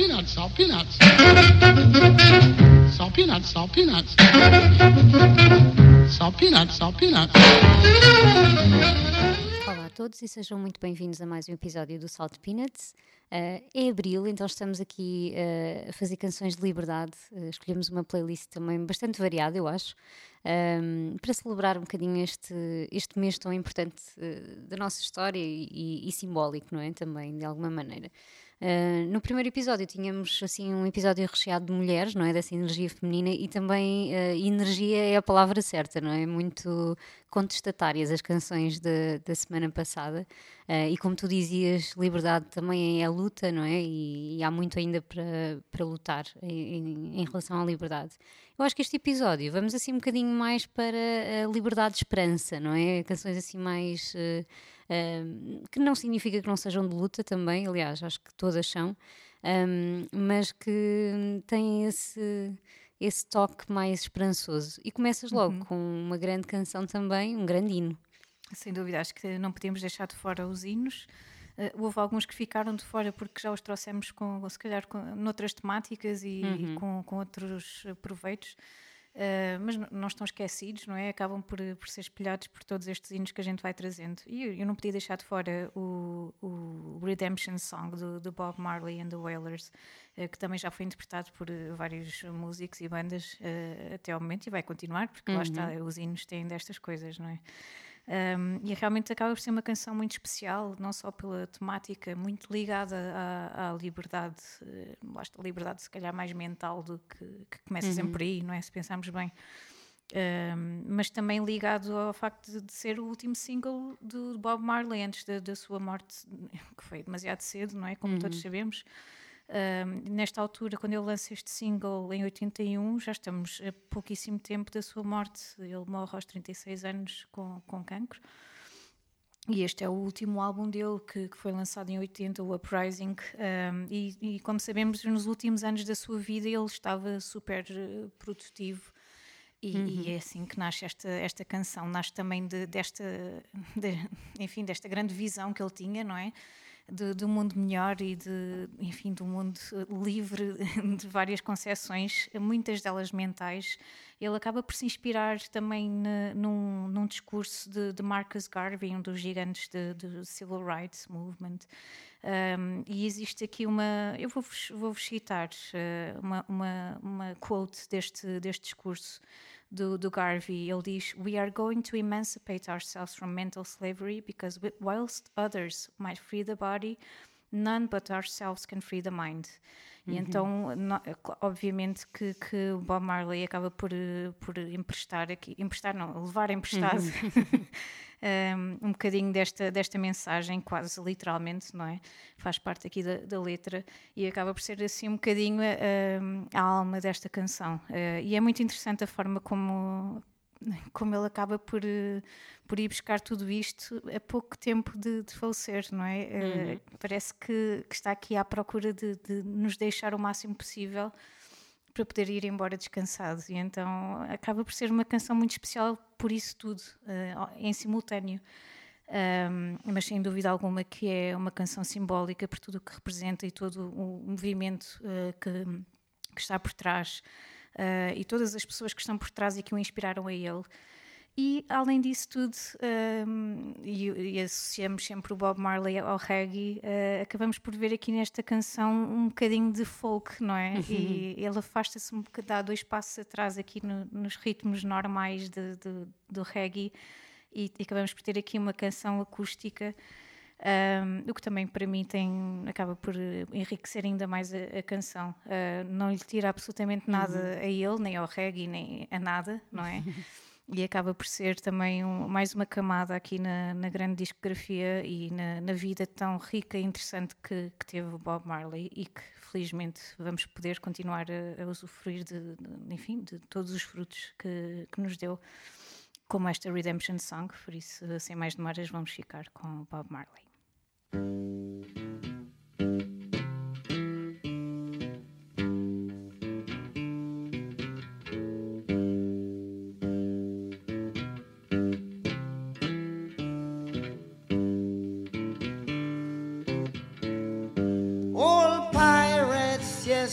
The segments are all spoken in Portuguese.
peanuts, salt peanuts. Salt peanuts, salt peanuts. Salt peanuts, salt peanuts. Olá a todos e sejam muito bem-vindos a mais um episódio do Salt Peanuts. Uh, é abril, então estamos aqui uh, a fazer canções de liberdade. Uh, escolhemos uma playlist também bastante variada, eu acho, um, para celebrar um bocadinho este, este mês tão importante da nossa história e, e, simbólico, não é? Também, de alguma maneira. Uh, no primeiro episódio tínhamos assim um episódio recheado de mulheres, não é? Dessa energia feminina e também uh, energia é a palavra certa, não é? Muito contestatárias as canções de, da semana passada uh, e como tu dizias, liberdade também é luta, não é? E, e há muito ainda para, para lutar em, em, relação à liberdade. Eu acho que este episódio vamos assim um bocadinho mais para a liberdade de esperança, não é? Canções assim mais um, que não significa que não sejam de luta também, aliás, acho que todas são, um, mas que têm esse, esse toque mais esperançoso. E começas logo uhum. com uma grande canção também, um grande hino. Sem dúvida, acho que não podemos deixar de fora os hinos. Uh, houve alguns que ficaram de fora porque já os trouxemos com, se calhar, com, noutras temáticas e, uhum. com, com outros proveitos. Uh, mas não estão esquecidos, não é? Acabam por, por ser espelhados por todos estes hinos que a gente vai trazendo. E eu, eu não podia deixar de fora o, o Redemption Song do, do, Bob Marley and the Wailers, uh, que também já foi interpretado por uh, vários músicos e bandas até ao momento e vai continuar, porque uhum. lá está, os hinos têm destas coisas, não é? Um, e realmente acaba por ser uma canção muito especial, não só pela temática muito ligada à, à liberdade, uh, a liberdade se calhar mais mental do que, que começa uhum. sempre aí, não é? Se pensarmos bem. Um, mas também ligado ao facto de, de, ser o último single do Bob Marley antes da, da, sua morte, que foi demasiado cedo, não é? Como uhum. todos sabemos nesta altura, quando ele lança este single em 81, já estamos a pouquíssimo tempo da sua morte. Ele morre aos 36 anos com, com cancro. E este é o último álbum dele que, que foi lançado em 80, o Uprising. Um, e, e, como sabemos, nos últimos anos da sua vida ele estava super uh, produtivo. E, uhum. e, é assim que nasce esta, esta canção. Nasce também de, desta, de, enfim, desta grande visão que ele tinha, não é? De, de um mundo melhor e de, enfim, de um mundo livre de várias concepções, muitas delas mentais. Ele acaba por se inspirar também na, num, num, discurso de, de, Marcus Garvey, um dos gigantes do Civil Rights Movement. Um, e existe aqui uma, eu vou-vos vou citar uh, uma, uma, uma quote deste, deste discurso do, do Garvey. Ele diz: We are going to emancipate ourselves from mental slavery because whilst others might free the body, none but ourselves can free the mind. E uhum. então, no, obviamente, que, que Bob Marley acaba por, por emprestar aqui, emprestar não, levar emprestado uhum. um, um bocadinho desta, desta mensagem, quase literalmente, não é? Faz parte aqui da, da letra e acaba por ser assim um bocadinho a, a alma desta canção. Uh, e é muito interessante a forma como, como ele acaba por, por ir buscar tudo isto a pouco tempo de, de falecer, não é? Uhum. Uh, parece que, que, está aqui à procura de, de, nos deixar o máximo possível para poder ir embora descansado. E então acaba por ser uma canção muito especial por isso tudo, uh, em simultâneo. Um, mas sem dúvida alguma que é uma canção simbólica por tudo o que representa e todo o movimento uh, que, que, está por trás uh, e todas as pessoas que estão por trás e que o inspiraram a ele. E além disso tudo, um, e, e, associamos sempre o Bob Marley ao reggae, uh, acabamos por ver aqui nesta canção um bocadinho de folk, não é? Uhum. E ele afasta-se um bocadinho, dá dois passos atrás aqui no, nos ritmos normais de, de, do reggae e, e, acabamos por ter aqui uma canção acústica. Um, o que também para mim tem, acaba por enriquecer ainda mais a, a canção. Uh, não lhe tira absolutamente nada uhum. a ele, nem ao reggae, nem a nada, não é? e acaba por ser também um, mais uma camada aqui na, na grande discografia e na, na, vida tão rica e interessante que, que, teve o Bob Marley e que felizmente vamos poder continuar a, a usufruir de, de, enfim, de todos os frutos que, que, nos deu, como esta Redemption Song, por isso, sem mais demoras, vamos ficar com o Bob Marley.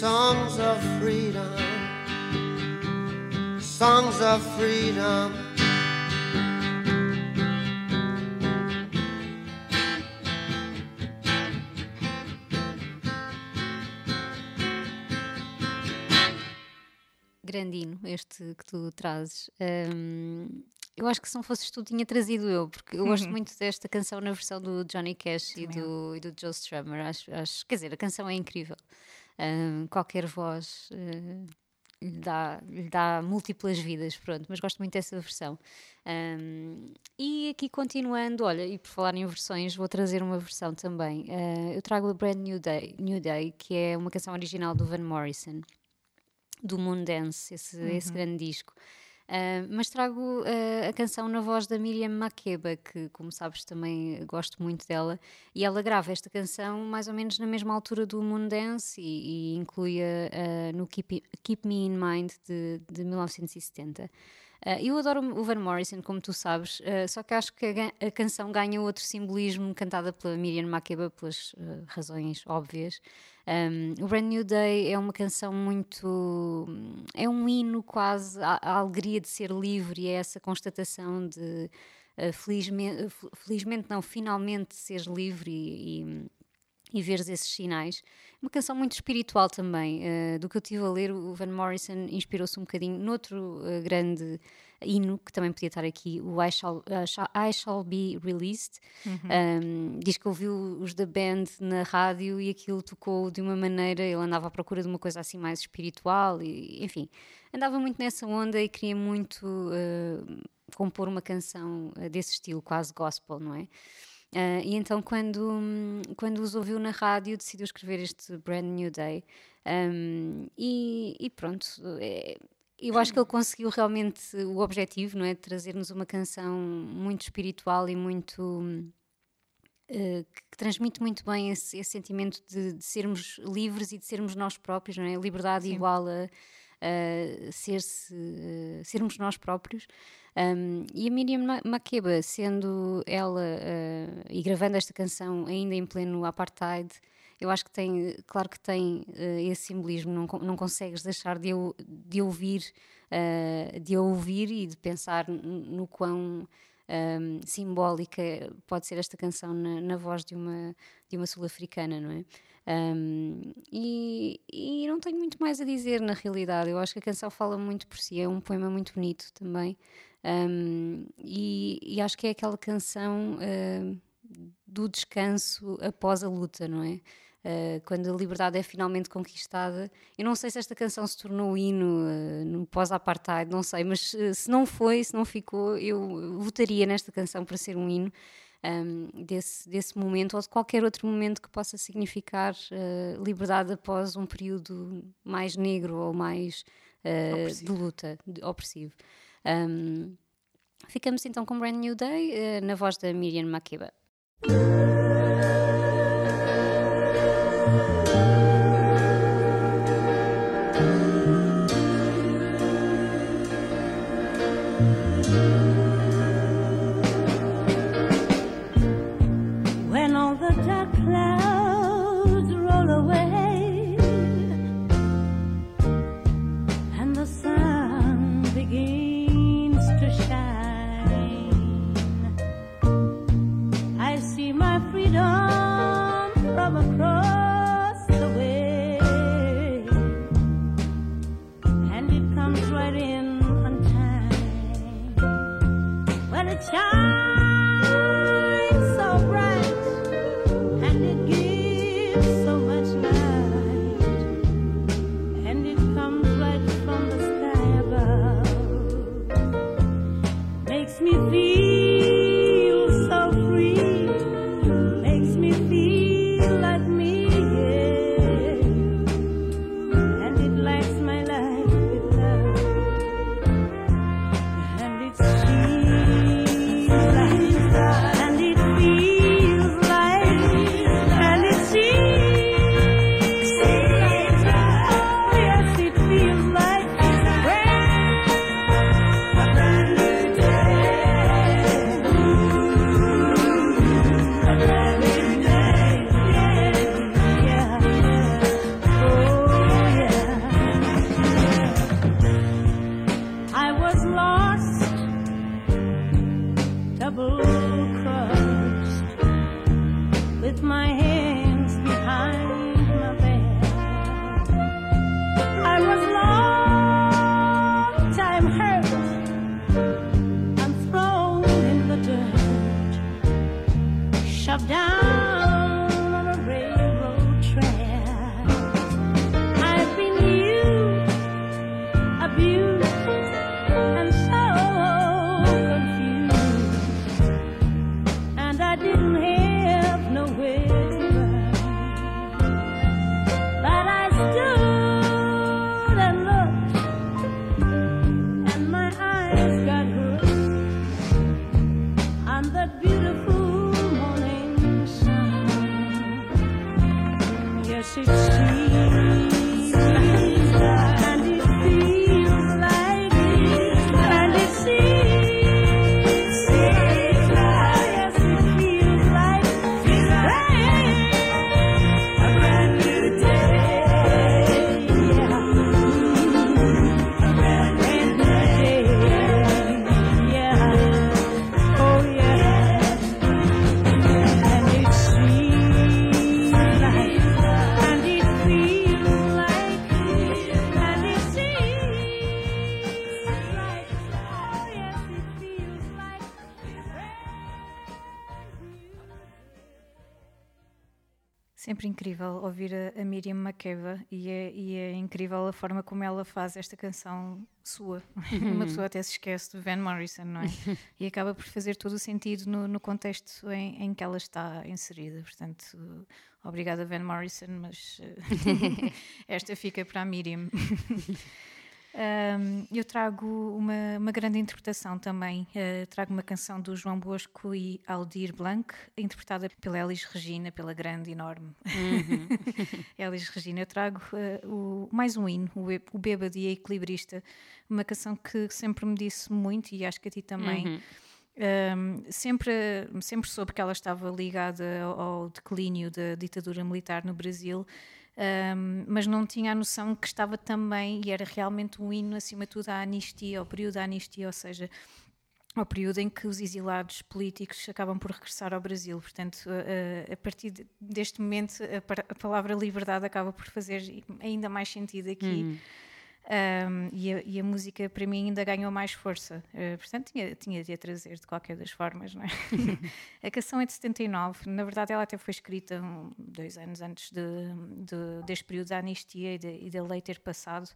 Songs of freedom, songs of freedom. Grandino, este que tu trazes. Um, eu acho que se não fosses tu, tinha trazido eu, porque eu gosto muito desta canção na versão do Johnny Cash e do, e do Joe Strummer. Acho, acho, quer dizer, a canção é incrível. Um, qualquer voz uh, lhe, dá, lhe dá múltiplas vidas, pronto, mas gosto muito dessa versão. Um, e aqui continuando, olha, e por falar em versões, vou trazer uma versão também. Uh, eu trago a Brand New Day, New Day, que é uma canção original do Van Morrison, do Moondance, esse, uhum. esse grande disco. Uh, mas trago uh, a canção na voz da Miriam Makeba, que, como sabes, também gosto muito dela. E ela grava esta canção mais ou menos na mesma altura do Moondance e, e inclui-a uh, no Keep, Keep, Me in Mind de, de 1970. Eu adoro o Van Morrison, como tu sabes, só que acho que a, canção ganha outro simbolismo cantada pela Miriam Makeba, pelas razões óbvias. Um, o Brand New Day é uma canção muito. é um hino quase à, à alegria de ser livre e é essa constatação de uh, felizmente, felizmente, não, finalmente seres livre e, e, e veres esses sinais. Uma canção muito espiritual também. Uh, do que eu estive a ler, o Van Morrison inspirou-se um bocadinho noutro uh, grande hino, que também podia estar aqui, o I Shall, uh, I Shall Be Released. Uhum. Um, diz que ouviu os da band na rádio e aquilo tocou de uma maneira, ele andava à procura de uma coisa assim mais espiritual, e, enfim, andava muito nessa onda e queria muito. Compor uma canção desse estilo, quase gospel, não é? Uh, e então, quando, quando os ouviu na rádio, decidiu escrever este Brand New Day. Um, e, e, pronto, é, eu acho que ele conseguiu realmente o objetivo, não é? De trazer-nos uma canção muito espiritual e muito. Uh, que transmite muito bem esse, esse sentimento de, de, sermos livres e de sermos nós próprios, não é? Liberdade Sim. igual a, a ser -se, uh, sermos nós próprios. Um, e a Miriam Makeba, sendo ela uh, e gravando esta canção ainda em pleno apartheid, eu acho que tem, claro que tem uh, esse simbolismo, não, não consegues deixar de, de ouvir, uh, de ouvir e de pensar no quão um, simbólica pode ser esta canção na, na voz de uma, de uma sul-africana, não é? Um, e, e, não tenho muito mais a dizer na realidade. Eu acho que a canção fala muito por si, é um poema muito bonito também. Um, e, e, acho que é aquela canção uh, do descanso após a luta, não é? Uh, quando a liberdade é finalmente conquistada. Eu não sei se esta canção se tornou hino uh, no pós-apartheid, não sei, mas uh, se não foi, se não ficou, eu votaria nesta canção para ser um hino um, desse, desse momento ou de qualquer outro momento que possa significar liberdade após um período mais negro ou mais de luta, de, opressivo. Um, ficamos então com Brand New Day, uh, na voz da Miriam Makeba. When all the dark clouds Sempre incrível ouvir a, a Miriam Makeba e é, e é, incrível a forma como ela faz esta canção sua. Uma pessoa até se esquece de Van Morrison, não é? e acaba por fazer todo o sentido no, no contexto em, em, que ela está inserida. Portanto, obrigada, Van Morrison, mas uh, esta fica para a Miriam. Um, eu trago uma, uma, grande interpretação também. Uh, trago uma canção do João Bosco e Aldir Blanc, interpretada pela Elis Regina, pela grande, enorme uhum. Elis Regina. Eu trago uh, o, mais um hino, o, o Bêbado e a Equilibrista, uma canção que sempre me disse muito e acho que a ti também. Uhum. Um, sempre, sempre soube que ela estava ligada ao, ao declínio da ditadura militar no Brasil um, mas não tinha a noção que estava também, e era realmente um hino acima de tudo à anistia, ao período da anistia, ou seja, ao período em que os exilados políticos acabam por regressar ao Brasil. Portanto, a, a partir deste momento, a, a, palavra liberdade acaba por fazer ainda mais sentido aqui. Uhum. Um, e, a, e, a, música para mim ainda ganhou mais força. Uh, portanto, tinha, tinha de a trazer de qualquer das formas. Não é? a canção é de 79, na verdade, ela até foi escrita um, dois anos antes de, de, deste período da anistia e, de, e da lei ter passado.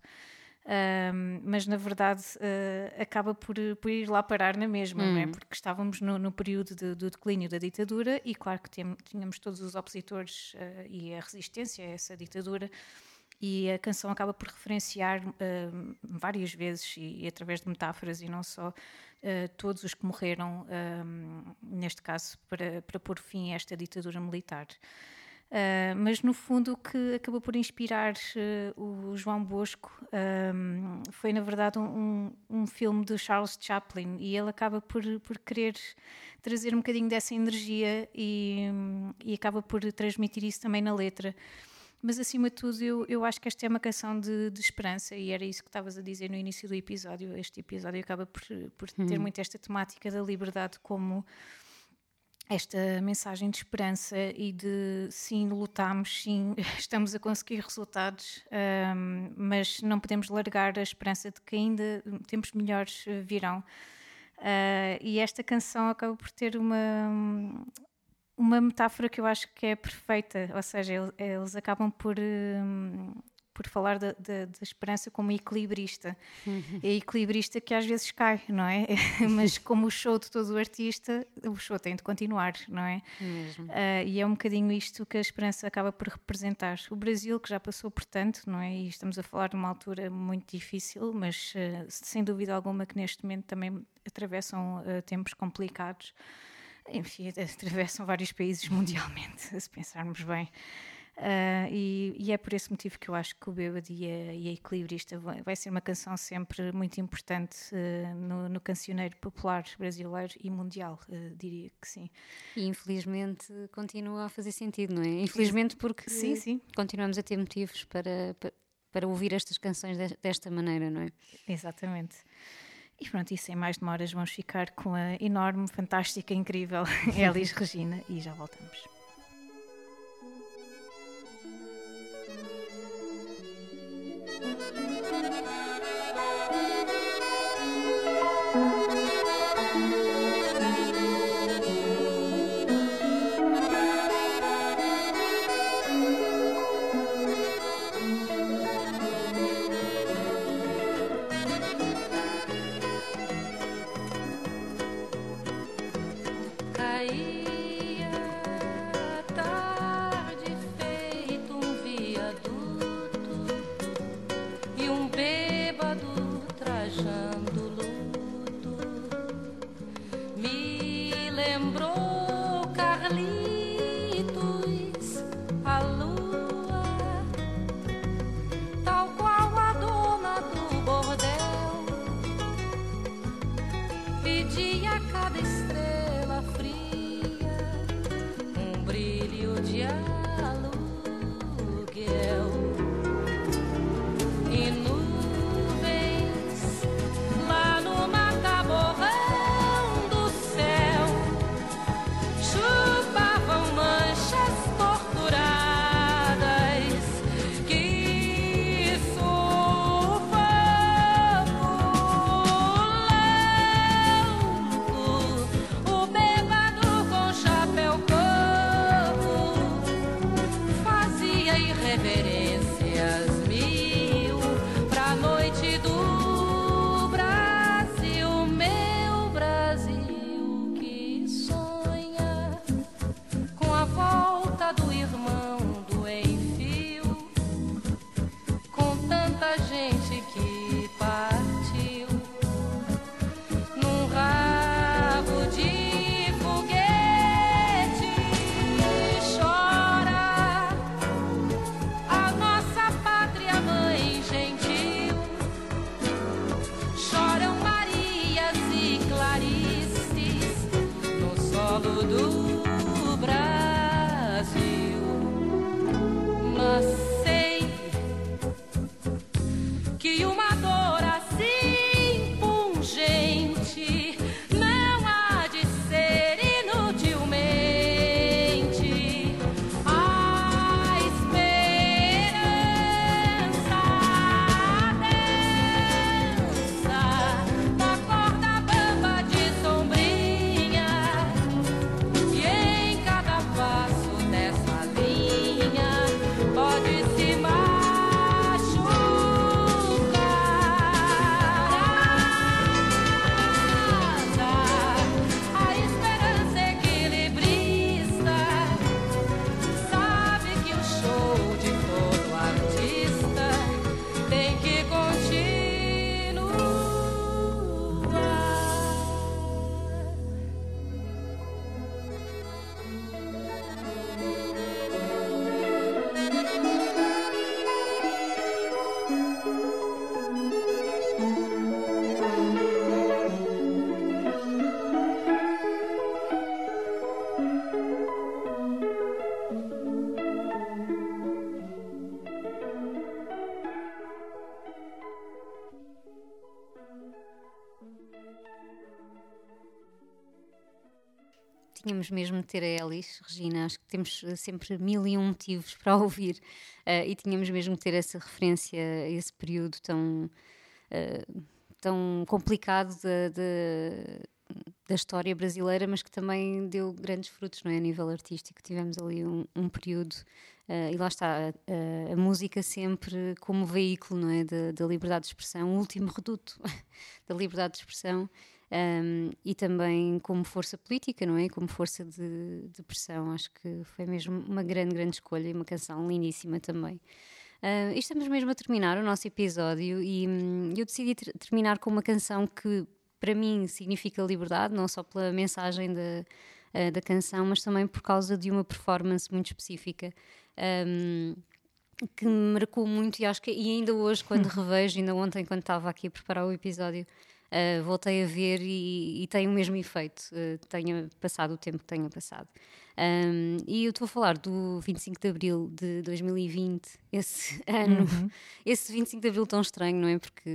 Um, mas na verdade uh, acaba por, por, ir lá parar na mesma, hum. é? porque estávamos no, no período de, do declínio da ditadura e, claro, que tínhamos todos os opositores uh, e a resistência a essa ditadura e a canção acaba por referenciar uh, várias vezes e, e, através de metáforas e não só uh, todos os que morreram uh, neste caso para, para pôr fim a esta ditadura militar. Mas no fundo o que acabou por inspirar o João Bosco foi na verdade um, um filme de Charles Chaplin. E ele acaba por, por querer trazer um bocadinho dessa energia e, e acaba por transmitir isso também na letra mas acima de tudo eu, eu acho que esta é uma canção de, de esperança e era isso que estavas a dizer no início do episódio. Este episódio acaba por, por ter uhum. muito esta temática da liberdade como esta mensagem de esperança e de sim, lutamos, sim, estamos a conseguir resultados, um, mas não podemos largar a esperança de que ainda tempos melhores virão. Uh, e esta canção acaba por ter uma, uma metáfora que eu acho que é perfeita, ou seja, eles acabam por, hum, por falar da, da, da, esperança como equilibrista. Uhum. É equilibrista que às vezes cai, não é? Mas como o show de todo o artista, o show tem de continuar, não é? Uh, e é um bocadinho isto que a esperança acaba por representar. O Brasil, que já passou por tanto, não é? E estamos a falar de uma altura muito difícil, mas uh, sem dúvida alguma que neste momento também atravessam uh, tempos complicados enfim, atravessam vários países mundialmente, se pensarmos bem. Uh, e, e, é por esse motivo que eu acho que o Bêbado e a, e a Equilibrista vai, vai, ser uma canção sempre muito importante uh, no, no, cancioneiro popular brasileiro e mundial, uh, diria que sim. E infelizmente continua a fazer sentido, não é? Infelizmente porque sim, sim. continuamos a ter motivos para, para, para ouvir estas canções desta maneira, não é? Exatamente. E pronto, e sem mais demoras vamos ficar com a enorme, fantástica, incrível Elis Regina e já voltamos. Tínhamos mesmo de ter a Elis, Regina. Acho que temos eh, sempre mil e um motivos para ouvir uh, e tínhamos mesmo de ter essa referência a esse período tão, uh, tão complicado de, de, da história brasileira, mas que também deu grandes frutos não é? a nível artístico. Tivemos ali um, um período. Uh, e lá está, a, a, música sempre como veículo não é? da, da liberdade de expressão, o último reduto da liberdade de expressão um, e também como força política, não é? Como força de, de, pressão. Acho que foi mesmo uma grande, grande escolha e uma canção lindíssima também. Uh, estamos mesmo a terminar o nosso episódio e hum, eu decidi ter, terminar com uma canção que para mim significa liberdade, não só pela mensagem da, uh, da canção, mas também por causa de uma performance muito específica. Um, que me marcou muito e acho que e ainda hoje quando revejo, ainda ontem quando estava aqui a preparar o episódio, uh, voltei a ver e, e, tem o mesmo efeito, uh, tenha passado o tempo que tenha passado. Um, e eu estou a falar do 25 de Abril de 2020, esse ano, uhum. esse 25 de Abril tão estranho, não é? Porque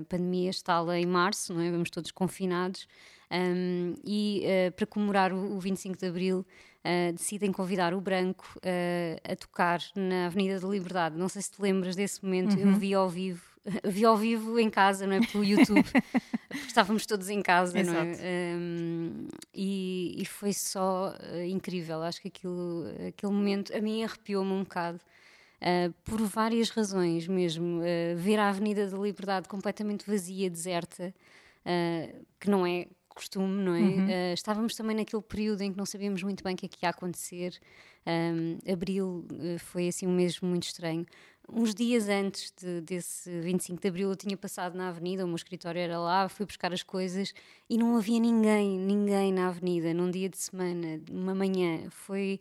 a pandemia está lá em março, não é? Vamos todos confinados. Um, e uh, para comemorar o, o 25 de Abril, uh, decidem convidar o Branco uh, a tocar na Avenida da Liberdade. Não sei se te lembras desse momento, uhum. eu vi ao vivo vi ao vivo em casa, não é? Pelo YouTube, porque estávamos todos em casa, Exato. não é? Um, e, e, foi só uh, incrível. Acho que aquilo, aquele momento a mim arrepiou-me um bocado. Uh, por várias razões mesmo. Uh, ver a Avenida da Liberdade completamente vazia, deserta, que não é costume, não é? Uhum. estávamos também naquele período em que não sabíamos muito bem o que é que ia acontecer. Um, abril foi assim um mês muito estranho uns dias antes de, desse 25 de Abril eu tinha passado na avenida, o meu escritório era lá, fui buscar as coisas e não havia ninguém, ninguém na avenida, num dia de semana, uma manhã. Foi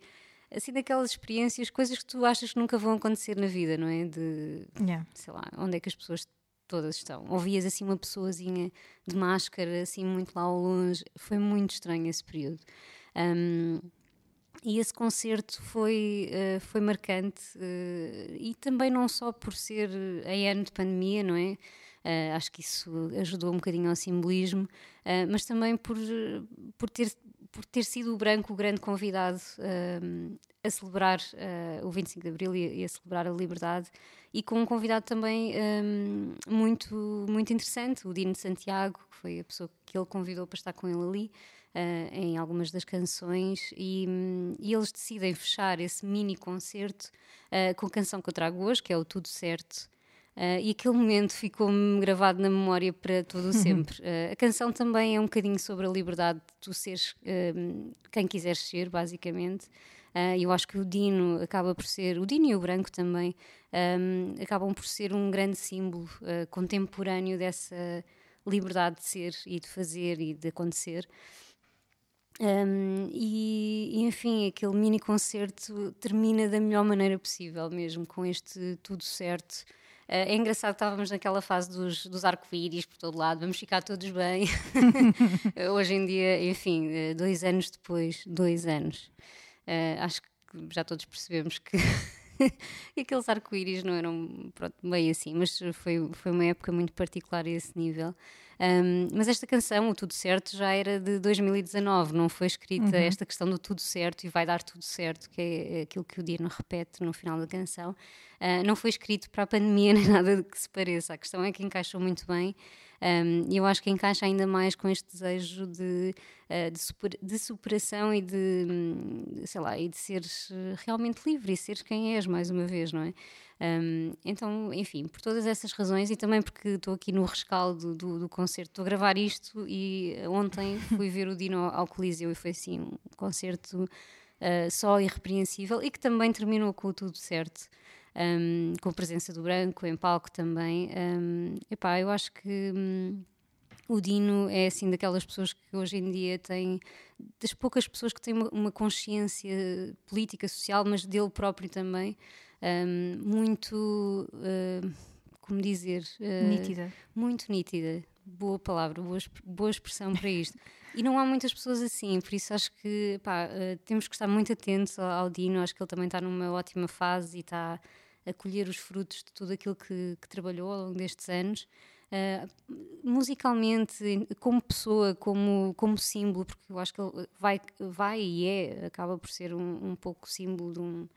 assim daquelas experiências, coisas que tu achas que nunca vão acontecer na vida, não é? De, yeah. sei lá, onde é que as pessoas todas estão. Ouvias assim uma pessoazinha de máscara, assim muito lá ao longe. Foi muito estranho esse período. Um, e esse concerto foi, uh, foi marcante uh, e também não só por ser em ano de pandemia, não é? Uh, acho que isso ajudou um bocadinho ao simbolismo, mas também por, por, ter, por ter sido o Branco o grande convidado a celebrar o 25 de Abril e, e, a celebrar a liberdade, e com um convidado também um, muito, muito interessante, o Dino Santiago, que foi a pessoa que ele convidou para estar com ele ali uh, em algumas das canções e, um, e, eles decidem fechar esse mini concerto uh, com a canção que eu trago hoje, que é o Tudo Certo. Uh, e aquele momento ficou-me gravado na memória para todo o sempre. Uh, a canção também é um bocadinho sobre a liberdade de tu seres uh, quem quiseres ser, basicamente. E eu acho que o Dino acaba por ser, o Dino e o Branco também, um, acabam por ser um grande símbolo contemporâneo dessa liberdade de ser e de fazer e de acontecer. Um, e, enfim, aquele mini concerto termina da melhor maneira possível, mesmo com este tudo certo. É engraçado que estávamos naquela fase dos, dos arco-íris por todo lado, vamos ficar todos bem. Hoje em dia, enfim, dois anos depois, dois anos, acho que já todos percebemos que aqueles arco-íris não eram pronto, meio assim, mas foi, foi uma época muito particular a esse nível. Um, mas esta canção, o Tudo Certo, já era de 2019, não foi escrita uhum. esta questão do tudo certo e vai dar tudo certo, que é aquilo que o Dino repete no final da canção. Uh, não foi escrito para a pandemia nem nada que se pareça. A questão é que encaixou muito bem um, e eu acho que encaixa ainda mais com este desejo de, uh, de, super, de, superação e de, hum, sei lá, e de seres realmente livre e seres quem és, mais uma vez, não é? Um, então, enfim, por todas essas razões e também porque estou aqui no rescaldo do, do concerto, estou a gravar isto e ontem fui ver o Dino ao Coliseu e foi assim um concerto uh, só irrepreensível e que também terminou com tudo certo. Um, com a presença do branco em palco também. Um, epá, eu acho que hum, o Dino é assim daquelas pessoas que hoje em dia têm das poucas pessoas que têm uma, uma consciência política, social, mas dele próprio também um, muito, uh, como dizer, uh, nítida. Muito nítida. Boa palavra, boa, boa expressão para isto. e não há muitas pessoas assim, por isso acho que pá, uh, temos que estar muito atentos ao Dino. Acho que ele também está numa ótima fase e está a colher os frutos de tudo aquilo que, que trabalhou ao longo destes anos. Uh, musicalmente, como pessoa, como, como símbolo, porque eu acho que ele vai, vai e é, acaba por ser um, um pouco símbolo de um,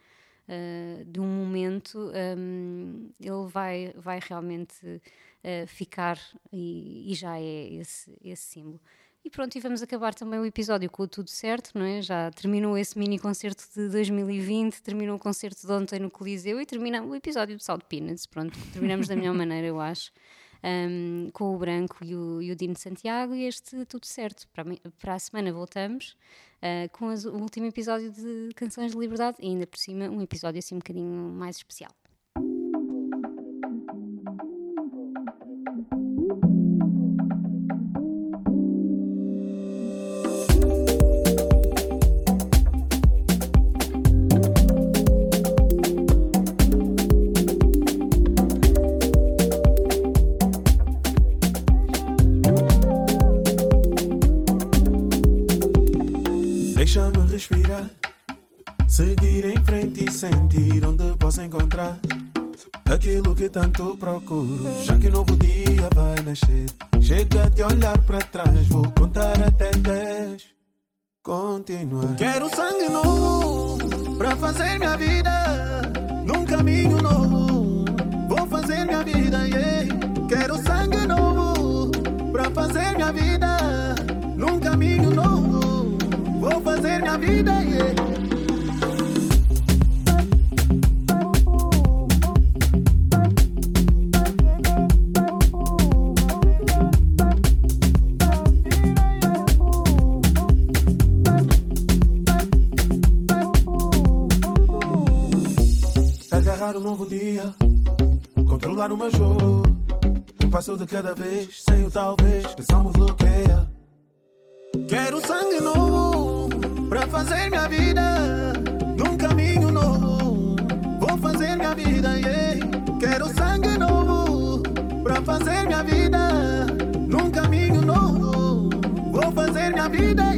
uh, de um momento, um, ele vai, vai realmente uh, ficar e, e, já é esse, esse símbolo. E pronto, e vamos acabar também o episódio com tudo certo, não é? Já terminou esse mini concerto de 2020, terminou o concerto de ontem no Coliseu e termina o episódio do Salt Peanuts. Pronto, terminamos da melhor maneira, eu acho um, com o Branco e o, e o Dino Santiago, e este tudo certo. Para, para a semana voltamos uh, com as, o último episódio de Canções de Liberdade, e ainda por cima um episódio assim um bocadinho mais especial. Tanto procuro. Já que um novo dia vai nascer, chega de olhar para trás, vou contar até 10. Continuar. Quero sangue novo para fazer minha vida num caminho novo. Vou fazer minha vida, yeah. Quero sangue novo para fazer minha vida num caminho novo. Vou fazer minha vida, yeah. O meu jogo. Um passo de cada vez, sem o talvez, só me bloqueia. Quero sangue novo para fazer minha vida num caminho novo. Vou fazer minha vida, yeah. Quero sangue novo para fazer minha vida num caminho novo. Vou fazer minha vida, yeah.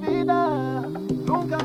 Vai dar tudo